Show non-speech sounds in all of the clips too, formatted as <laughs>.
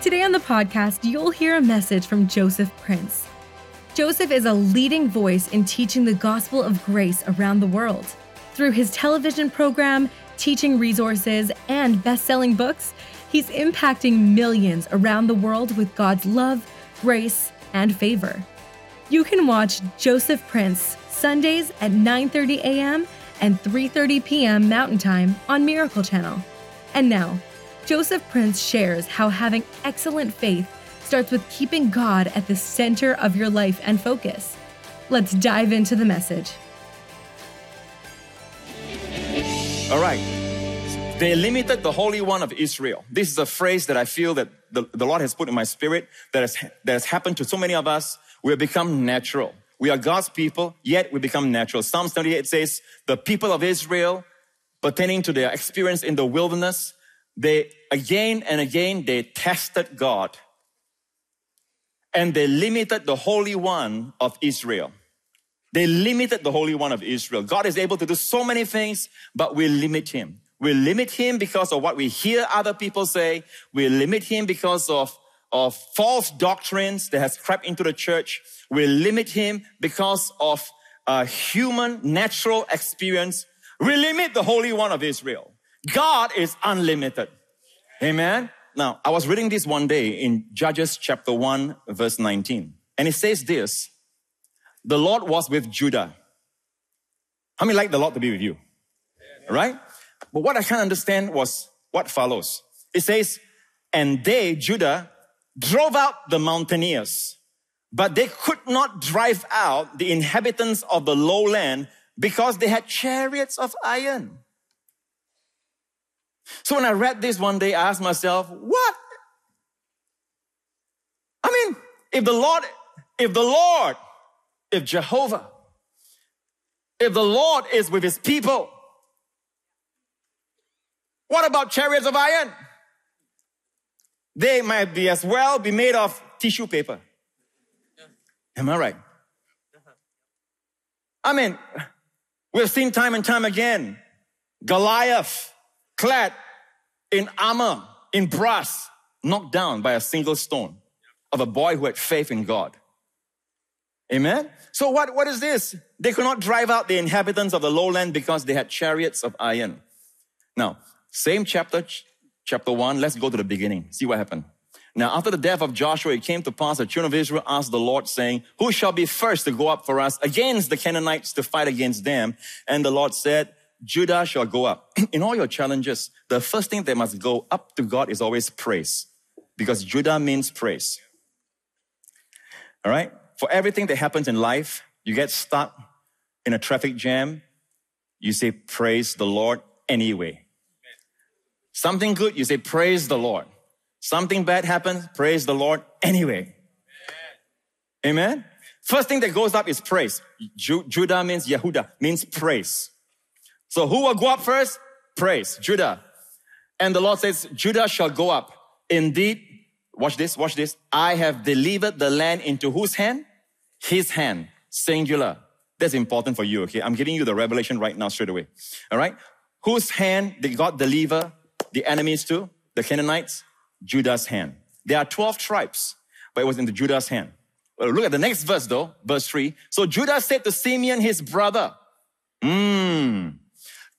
Today on the podcast, you'll hear a message from Joseph Prince. Joseph is a leading voice in teaching the gospel of grace around the world. Through his television program, teaching resources, and best selling books, he's impacting millions around the world with God's love, grace, and favor. You can watch Joseph Prince Sundays at 9:30 a.m. and 3:30 p.m. Mountain Time on Miracle Channel. And now, Joseph Prince shares how having excellent faith starts with keeping God at the center of your life and focus. Let's dive into the message. All right. They limited the Holy One of Israel. This is a phrase that I feel that the, the Lord has put in my spirit that has, that has happened to so many of us. We have become natural. We are God's people, yet we become natural. Psalm 78 says, the people of Israel, pertaining to their experience in the wilderness, they again and again, they tested God and they limited the Holy One of Israel. They limited the Holy One of Israel. God is able to do so many things, but we limit him. We limit him because of what we hear other people say. We limit him because of, of false doctrines that has crept into the church. We limit him because of a human natural experience. We limit the Holy One of Israel. God is unlimited. Amen. Now, I was reading this one day in Judges chapter 1, verse 19. And it says this The Lord was with Judah. How many like the Lord to be with you? Right? But what I can't understand was what follows. It says, And they, Judah, drove out the mountaineers, but they could not drive out the inhabitants of the lowland because they had chariots of iron. So when I read this one day, I asked myself, what? I mean, if the Lord, if the Lord, if Jehovah, if the Lord is with his people, what about chariots of iron? They might be as well be made of tissue paper. Am I right? I mean, we've seen time and time again Goliath clad in armor, in brass, knocked down by a single stone of a boy who had faith in God. Amen? So what, what is this? They could not drive out the inhabitants of the lowland because they had chariots of iron. Now, same chapter, chapter one, let's go to the beginning. See what happened. Now, after the death of Joshua, it came to pass the children of Israel asked the Lord, saying, Who shall be first to go up for us against the Canaanites to fight against them? And the Lord said, Judah shall go up. <clears throat> In all your challenges, the first thing that must go up to God is always praise because Judah means praise. All right? For everything that happens in life, you get stuck in a traffic jam, you say, Praise the Lord anyway. Something good, you say, Praise the Lord. Something bad happens, praise the Lord anyway. Amen? First thing that goes up is praise. Ju- Judah means Yehuda, means praise. So who will go up first? Praise, Judah. And the Lord says, Judah shall go up. Indeed, watch this, watch this. I have delivered the land into whose hand? His hand, singular. That's important for you, okay? I'm giving you the revelation right now, straight away. All right? Whose hand did God deliver the enemies to? The Canaanites? Judah's hand. There are 12 tribes, but it was in the Judah's hand. Well, look at the next verse though, verse 3. So Judah said to Simeon, his brother, Mmm,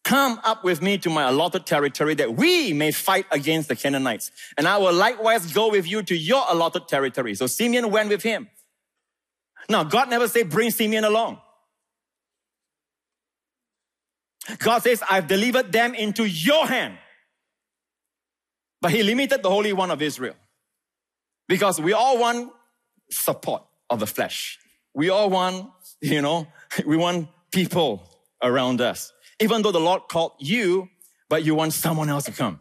Come up with me to my allotted territory that we may fight against the Canaanites. And I will likewise go with you to your allotted territory. So Simeon went with him. Now, God never said bring Simeon along. God says, I've delivered them into your hand. But he limited the Holy One of Israel. Because we all want support of the flesh. We all want, you know, <laughs> we want people around us even though the Lord called you, but you want someone else to come.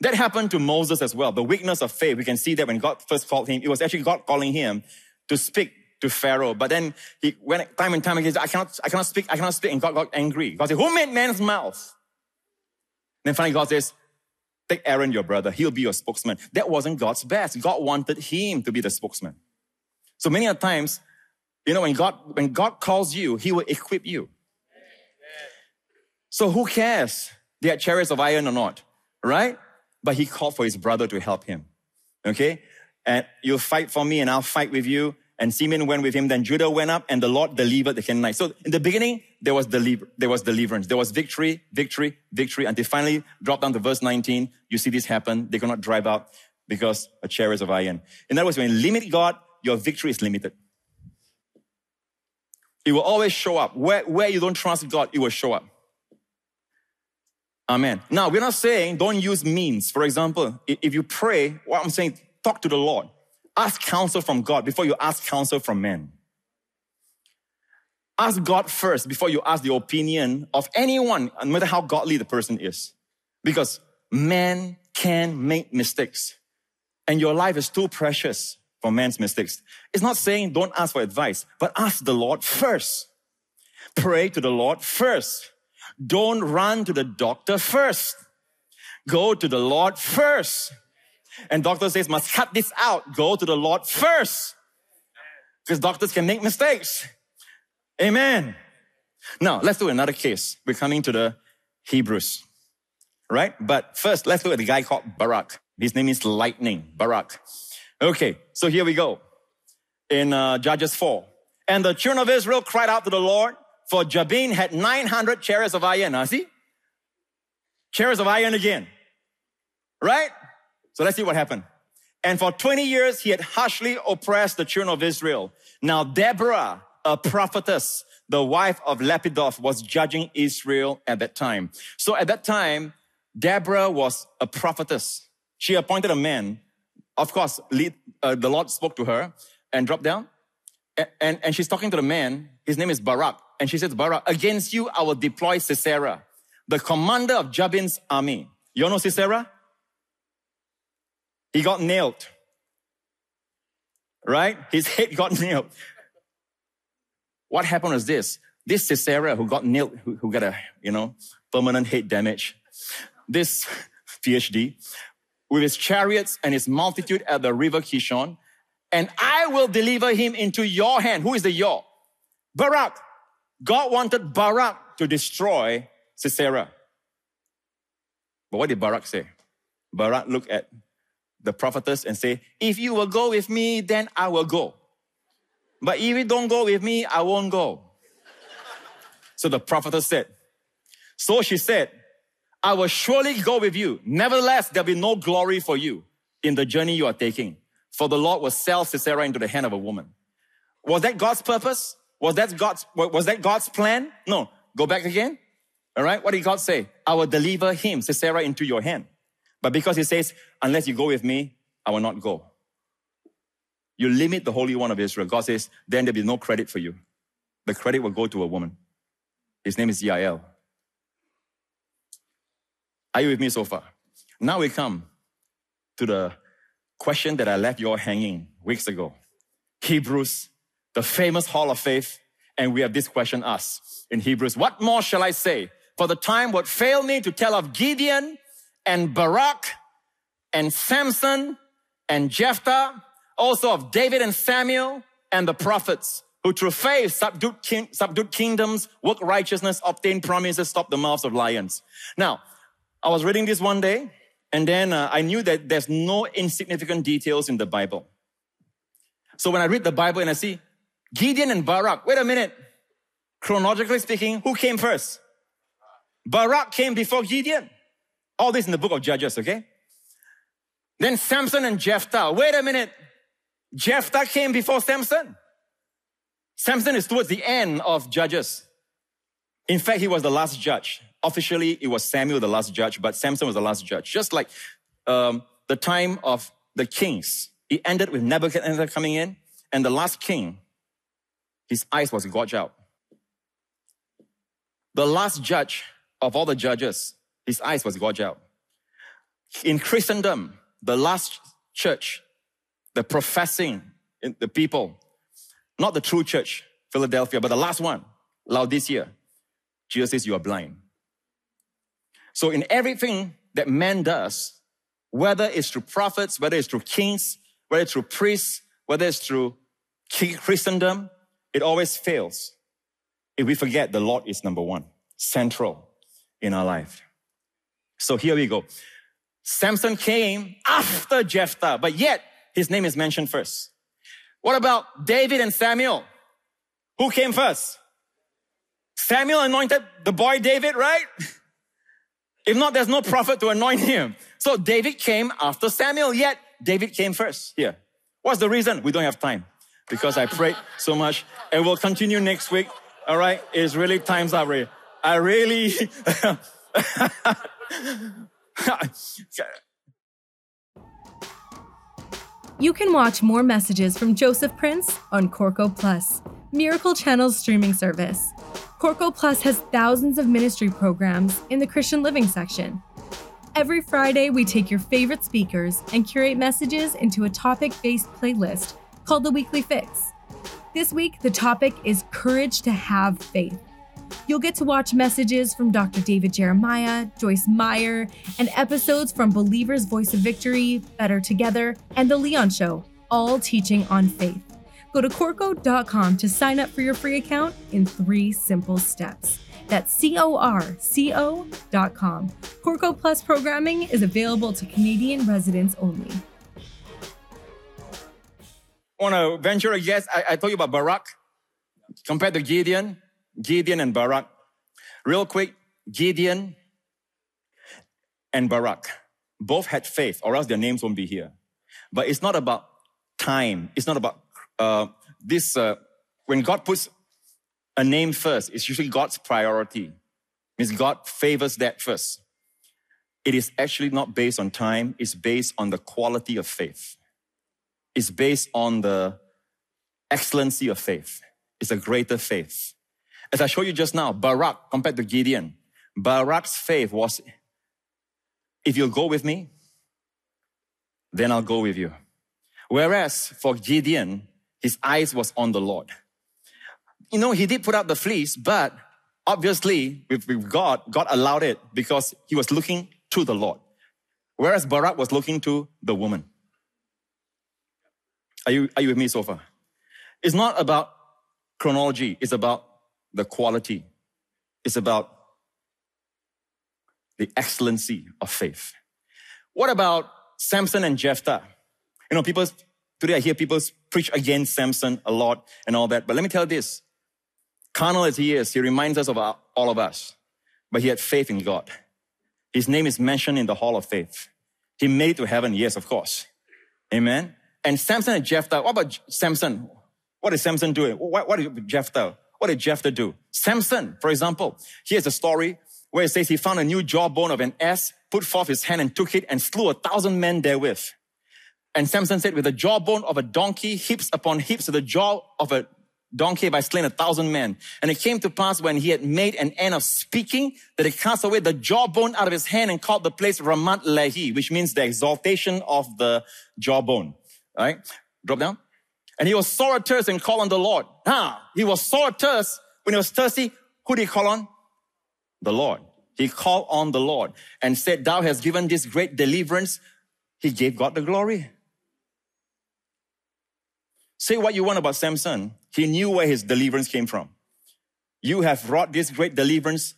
That happened to Moses as well. The weakness of faith. We can see that when God first called him, it was actually God calling him to speak to Pharaoh. But then he went time and time again, I cannot, I cannot speak, I cannot speak. And God got angry. God said, who made man's mouth? then finally God says, take Aaron, your brother. He'll be your spokesman. That wasn't God's best. God wanted him to be the spokesman. So many times, you know, when God, when God calls you, he will equip you. So who cares? They had chariots of iron or not, right? But he called for his brother to help him. Okay? And you'll fight for me and I'll fight with you. And Simeon went with him. Then Judah went up and the Lord delivered the Canaanites. So in the beginning, there was, deliver, there was deliverance. There was victory, victory, victory. They finally dropped down to verse 19. You see this happen. They cannot drive out because a chariots of iron. In other words, when you limit God, your victory is limited. It will always show up. Where, where you don't trust God, it will show up. Amen. Now, we're not saying don't use means. For example, if you pray, what I'm saying, talk to the Lord. Ask counsel from God before you ask counsel from men. Ask God first before you ask the opinion of anyone, no matter how godly the person is. Because men can make mistakes. And your life is too precious for man's mistakes. It's not saying don't ask for advice, but ask the Lord first. Pray to the Lord first. Don't run to the doctor first. Go to the Lord first. And doctor says, must cut this out. Go to the Lord first. Because doctors can make mistakes. Amen. Now, let's do another case. We're coming to the Hebrews. Right? But first, let's look at the guy called Barak. His name is Lightning, Barak. Okay, so here we go. In uh, Judges 4. And the children of Israel cried out to the Lord, for Jabin had 900 chariots of iron. Now, see? Chariots of iron again. Right? So let's see what happened. And for 20 years, he had harshly oppressed the children of Israel. Now, Deborah, a prophetess, the wife of Lapidoth, was judging Israel at that time. So at that time, Deborah was a prophetess. She appointed a man. Of course, lead, uh, the Lord spoke to her and dropped down. And, and, she's talking to the man. His name is Barak. And she says, Barak, against you, I will deploy Sisera, the commander of Jabin's army. You know Sisera? He got nailed. Right? His head got <laughs> nailed. What happened was this. This Sisera who got nailed, who, who got a, you know, permanent head damage. This <laughs> PhD with his chariots and his multitude at the river Kishon, and I will deliver him into your hand. Who is the your? Barak. God wanted Barak to destroy Sisera. But what did Barak say? Barak looked at the prophetess and say, if you will go with me, then I will go. But if you don't go with me, I won't go. so the prophetess said, so she said, I will surely go with you. Nevertheless, there'll be no glory for you in the journey you are taking. For the Lord will sell Sisera into the hand of a woman. Was that God's purpose? Was that God's, was that God's plan? No. Go back again. All right. What did God say? I will deliver him, Sisera, into your hand. But because he says, unless you go with me, I will not go. You limit the Holy One of Israel. God says, then there'll be no credit for you. The credit will go to a woman. His name is Yael. Are you with me so far? Now we come to the question that I left you all hanging weeks ago. Hebrews the famous hall of faith, and we have this question asked in Hebrews. What more shall I say? For the time would fail me to tell of Gideon and Barak and Samson and Jephthah, also of David and Samuel and the prophets who through faith subdued, king, subdued kingdoms, worked righteousness, obtained promises, stopped the mouths of lions. Now, I was reading this one day and then uh, I knew that there's no insignificant details in the Bible. So when I read the Bible and I see Gideon and Barak. Wait a minute. Chronologically speaking, who came first? Barak came before Gideon. All this in the book of Judges, okay? Then Samson and Jephthah. Wait a minute. Jephthah came before Samson. Samson is towards the end of Judges. In fact, he was the last judge. Officially, it was Samuel the last judge, but Samson was the last judge. Just like um, the time of the kings. It ended with Nebuchadnezzar coming in, and the last king his eyes was gouged out. The last judge of all the judges, his eyes was gouged out. In Christendom, the last church, the professing, the people, not the true church, Philadelphia, but the last one, Laodicea, Jesus says, You are blind. So, in everything that man does, whether it's through prophets, whether it's through kings, whether it's through priests, whether it's through Christendom, it always fails if we forget the Lord is number one, central in our life. So here we go. Samson came after Jephthah, but yet his name is mentioned first. What about David and Samuel? Who came first? Samuel anointed the boy David, right? <laughs> If not, there's no prophet to anoint him. So David came after Samuel, yet David came first here. What's the reason? We don't have time because I prayed so much and we'll continue next week. All right. It's really time's up. Really. I really. <laughs> you can watch more messages from Joseph Prince on Corco Plus, Miracle Channel's streaming service. Corco Plus has thousands of ministry programs in the Christian Living section. Every Friday, we take your favorite speakers and curate messages into a topic based playlist called the Weekly Fix. This week, the topic is Courage to Have Faith. You'll get to watch messages from Dr. David Jeremiah, Joyce Meyer, and episodes from Believer's Voice of Victory, Better Together, and The Leon Show, all teaching on faith. Go to Corco.com to sign up for your free account in three simple steps. That's C O R C O.com. Corco Plus programming is available to Canadian residents only. I Want to venture a guess? I, I told you about Barak compared to Gideon, Gideon and Barak. Real quick, Gideon and Barak both had faith, or else their names won't be here. But it's not about time. It's not about uh, this, uh, when God puts a name first, it's usually God's priority. It Means God favors that first. It is actually not based on time, it's based on the quality of faith. It's based on the excellency of faith. It's a greater faith. As I showed you just now, Barak compared to Gideon, Barak's faith was, if you'll go with me, then I'll go with you. Whereas for Gideon, his eyes was on the Lord. You know, he did put out the fleece, but obviously with, with God, God allowed it because he was looking to the Lord. Whereas Barak was looking to the woman. Are you, are you with me so far? It's not about chronology. It's about the quality. It's about the excellency of faith. What about Samson and Jephthah? You know, people Today I hear people preach against Samson a lot and all that. But let me tell you this. Carnal as he is, he reminds us of our, all of us. But he had faith in God. His name is mentioned in the hall of faith. He made it to heaven. Yes, of course. Amen. And Samson and Jephthah. What about Samson? What is Samson doing? What, what did Jephthah? What did Jephthah do? Samson, for example, here's a story where it says he found a new jawbone of an ass, put forth his hand and took it and slew a thousand men therewith. And Samson said, with the jawbone of a donkey, heaps upon heaps of the jaw of a donkey have I slain a thousand men. And it came to pass when he had made an end of speaking that he cast away the jawbone out of his hand and called the place Ramat Lehi, which means the exaltation of the jawbone. All right? Drop down. And he was sore athirst and called on the Lord. Ah, he was sore athirst when he was thirsty. Who did he call on? The Lord. He called on the Lord and said, Thou hast given this great deliverance. He gave God the glory. Say what you want about Samson. He knew where his deliverance came from. You have wrought this great deliverance,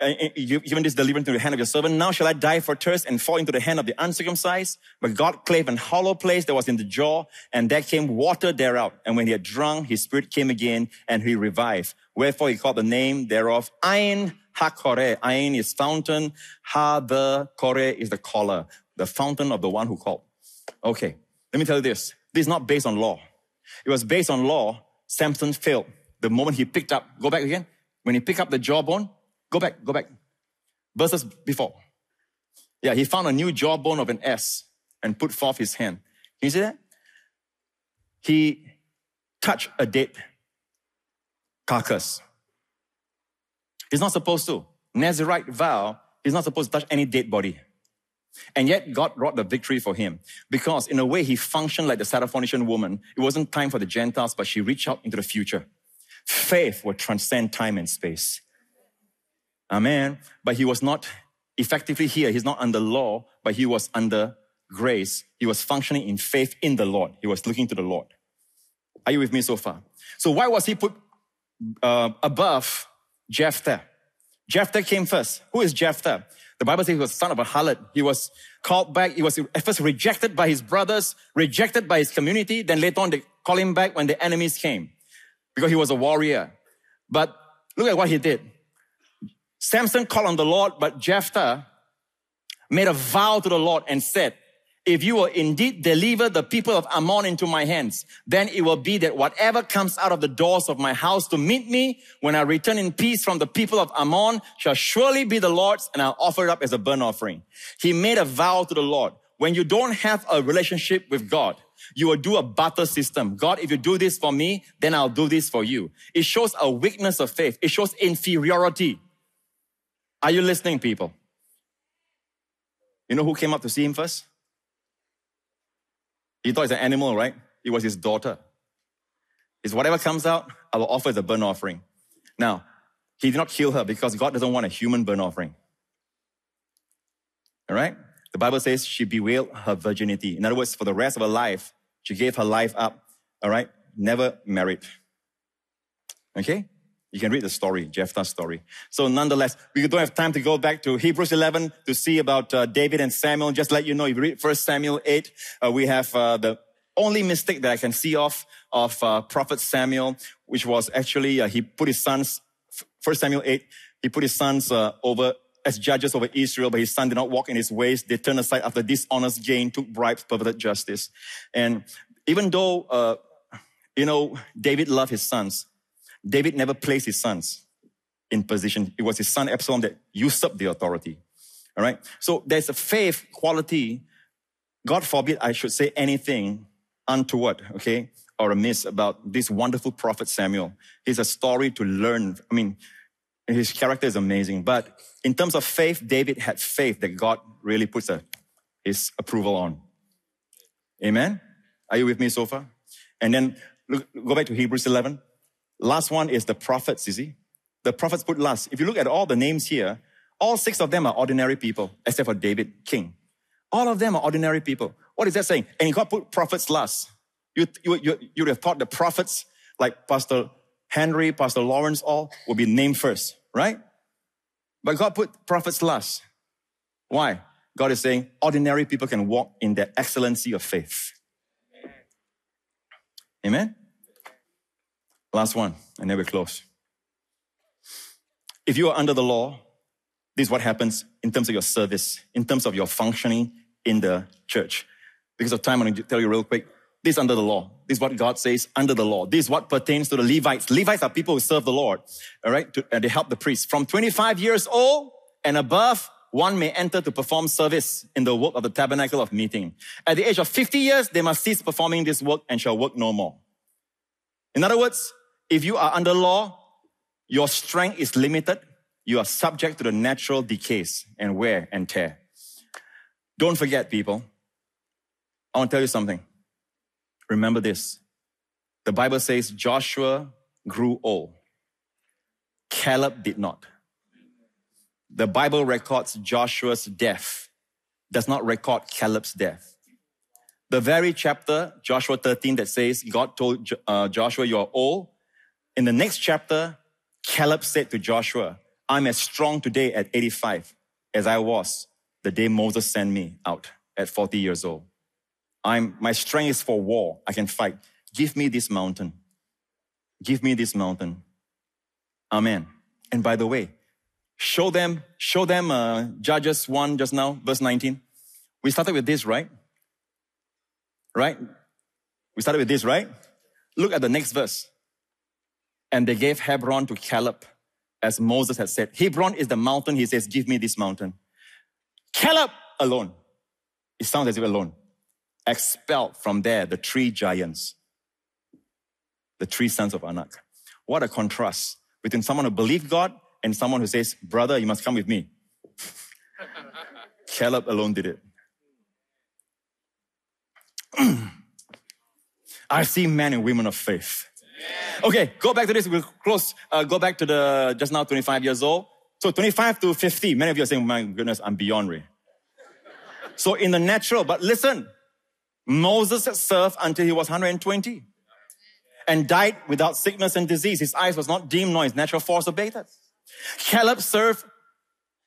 uh, uh given this deliverance to the hand of your servant. Now shall I die for thirst and fall into the hand of the uncircumcised? But God clave an hollow place that was in the jaw, and there came water thereout. And when he had drunk, his spirit came again, and he revived. Wherefore he called the name thereof Ain HaKoreh. Ain is fountain. Ha the Kore is the caller, the fountain of the one who called. Okay, let me tell you this. This is not based on law. It was based on law. Samson failed. The moment he picked up, go back again. When he picked up the jawbone, go back, go back. Verses before. Yeah, he found a new jawbone of an ass and put forth his hand. Can you see that? He touched a dead carcass. He's not supposed to. Nazarite vow, he's not supposed to touch any dead body. And yet God wrought the victory for him because in a way he functioned like the Syrophoenician woman. It wasn't time for the Gentiles, but she reached out into the future. Faith will transcend time and space. Amen. But he was not effectively here. He's not under law, but he was under grace. He was functioning in faith in the Lord. He was looking to the Lord. Are you with me so far? So why was he put uh, above Jephthah? Jephthah came first. Who is Jephthah? The Bible says he was son of a harlot. He was called back. He was at first rejected by his brothers, rejected by his community. Then later on, they called him back when the enemies came because he was a warrior. But look at what he did. Samson called on the Lord, but Jephthah made a vow to the Lord and said, if you will indeed deliver the people of Ammon into my hands, then it will be that whatever comes out of the doors of my house to meet me when I return in peace from the people of Ammon shall surely be the Lord's and I'll offer it up as a burnt offering. He made a vow to the Lord. When you don't have a relationship with God, you will do a barter system. God, if you do this for me, then I'll do this for you. It shows a weakness of faith. It shows inferiority. Are you listening, people? You know who came up to see him first? He thought it's an animal, right? It was his daughter. It's whatever comes out, I will offer as a burnt offering. Now, he did not kill her because God doesn't want a human burnt offering. All right? The Bible says she bewailed her virginity. In other words, for the rest of her life, she gave her life up. All right? Never married. Okay? You can read the story, Jephthah's story. So nonetheless, we don't have time to go back to Hebrews 11 to see about uh, David and Samuel. Just let you know, if you read First Samuel 8, uh, we have uh, the only mistake that I can see of, of uh, Prophet Samuel, which was actually uh, he put his sons, First Samuel 8, he put his sons uh, over as judges over Israel, but his son did not walk in his ways. They turned aside after dishonest gain, took bribes, perverted justice. And even though, you know, David loved his sons, David never placed his sons in position. It was his son Absalom that usurped the authority. All right. So there's a faith quality. God forbid I should say anything untoward, okay, or amiss about this wonderful prophet Samuel. He's a story to learn. I mean, his character is amazing. But in terms of faith, David had faith that God really puts a, his approval on. Amen. Are you with me so far? And then look, go back to Hebrews 11. Last one is the prophets, you see. The prophets put last. If you look at all the names here, all six of them are ordinary people, except for David, king. All of them are ordinary people. What is that saying? And God put prophets last. You, you, you, you would have thought the prophets, like Pastor Henry, Pastor Lawrence, all would be named first, right? But God put prophets last. Why? God is saying ordinary people can walk in the excellency of faith. Amen? Last one, and then we close. If you are under the law, this is what happens in terms of your service, in terms of your functioning in the church. Because of time, I'm going to tell you real quick. This under the law. This is what God says under the law. This is what pertains to the Levites. Levites are people who serve the Lord. All right. To, and they help the priests. From 25 years old and above, one may enter to perform service in the work of the tabernacle of meeting. At the age of 50 years, they must cease performing this work and shall work no more. In other words, if you are under law, your strength is limited. You are subject to the natural decays and wear and tear. Don't forget, people. I want to tell you something. Remember this. The Bible says Joshua grew old. Caleb did not. The Bible records Joshua's death, does not record Caleb's death. The very chapter, Joshua 13, that says God told uh, Joshua, You are old, in the next chapter, Caleb said to Joshua, I'm as strong today at 85 as I was the day Moses sent me out at 40 years old. I'm, my strength is for war. I can fight. Give me this mountain. Give me this mountain. Amen. And by the way, show them, show them, uh, Judges 1 just now, verse 19. We started with this, right? Right? We started with this, right? Look at the next verse. And they gave Hebron to Caleb, as Moses had said. Hebron is the mountain. He says, Give me this mountain. Caleb alone. It sounds as if alone. Expelled from there the three giants, the three sons of Anak. What a contrast between someone who believes God and someone who says, Brother, you must come with me. <laughs> Caleb alone did it. <clears throat> I see men and women of faith. Okay, go back to this. We'll close. Uh, go back to the just now 25 years old. So 25 to 50. Many of you are saying, my goodness, I'm beyond Ray. so in the natural, but listen, Moses served until he was 120 and died without sickness and disease. His eyes was not dim nor his natural force abated. Caleb served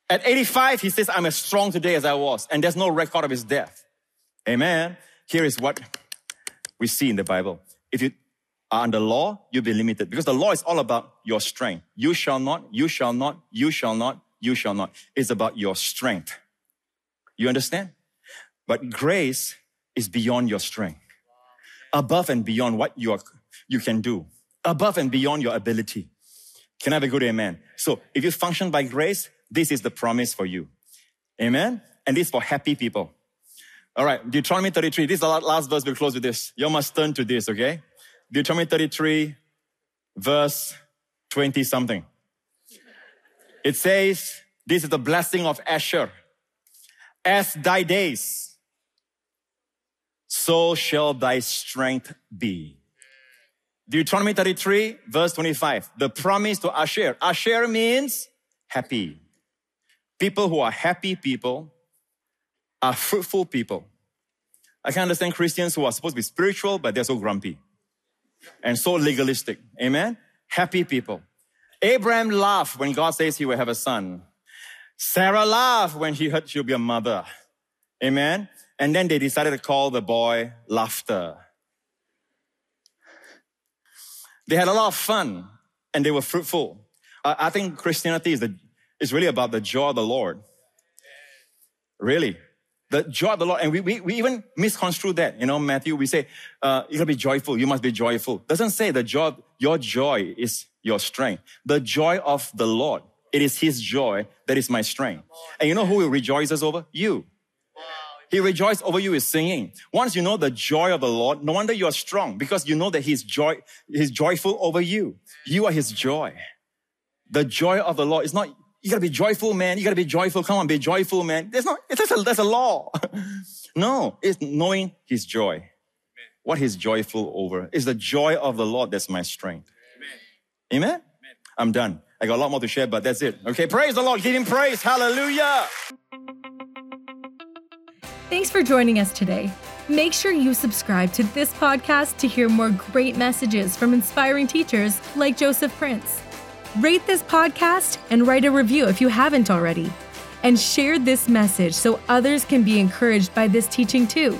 at 85. He says, I'm as strong today as I was. And there's no record of his death. Amen. Here is what we see in the Bible. If you under law, you'll be limited because the law is all about your strength. You shall not, you shall not, you shall not, you shall not. It's about your strength. You understand? But grace is beyond your strength, above and beyond what you, are, you can do, above and beyond your ability. Can I have a good amen? So if you function by grace, this is the promise for you. Amen? And this is for happy people. All right, Deuteronomy 33. This is the last verse. We'll close with this. You must turn to this, okay? Deuteronomy 33, verse 20 something. It says, This is the blessing of Asher. As thy days, so shall thy strength be. Deuteronomy 33, verse 25. The promise to Asher. Asher means happy. People who are happy people are fruitful people. I can understand Christians who are supposed to be spiritual, but they're so grumpy and so legalistic. Amen? Happy people. Abraham laughed when God says he will have a son. Sarah laughed when she heard she'll be a mother. Amen? And then they decided to call the boy Laughter. They had a lot of fun and they were fruitful. I, think Christianity is, the, is really about the joy of the Lord. Really. The joy of the Lord. And we, we, we even misconstrue that. You know, Matthew, we say, uh, you gotta be joyful. You must be joyful. Doesn't say the joy, your joy is your strength. The joy of the Lord. It is His joy that is my strength. And you know who He rejoices over? You. He rejoices over you is singing. Once you know the joy of the Lord, no wonder you are strong because you know that He's joy, He's joyful over you. You are His joy. The joy of the Lord is not you gotta be joyful, man. You gotta be joyful. Come on, be joyful, man. There's not, that's a, that's a law. <laughs> no, it's knowing his joy. Amen. What he's joyful over is the joy of the Lord that's my strength. Amen. Amen? Amen? I'm done. I got a lot more to share, but that's it. Okay, praise the Lord. Give him praise. Hallelujah. Thanks for joining us today. Make sure you subscribe to this podcast to hear more great messages from inspiring teachers like Joseph Prince. Rate this podcast and write a review if you haven't already. And share this message so others can be encouraged by this teaching too.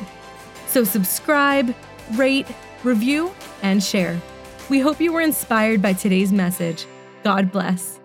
So, subscribe, rate, review, and share. We hope you were inspired by today's message. God bless.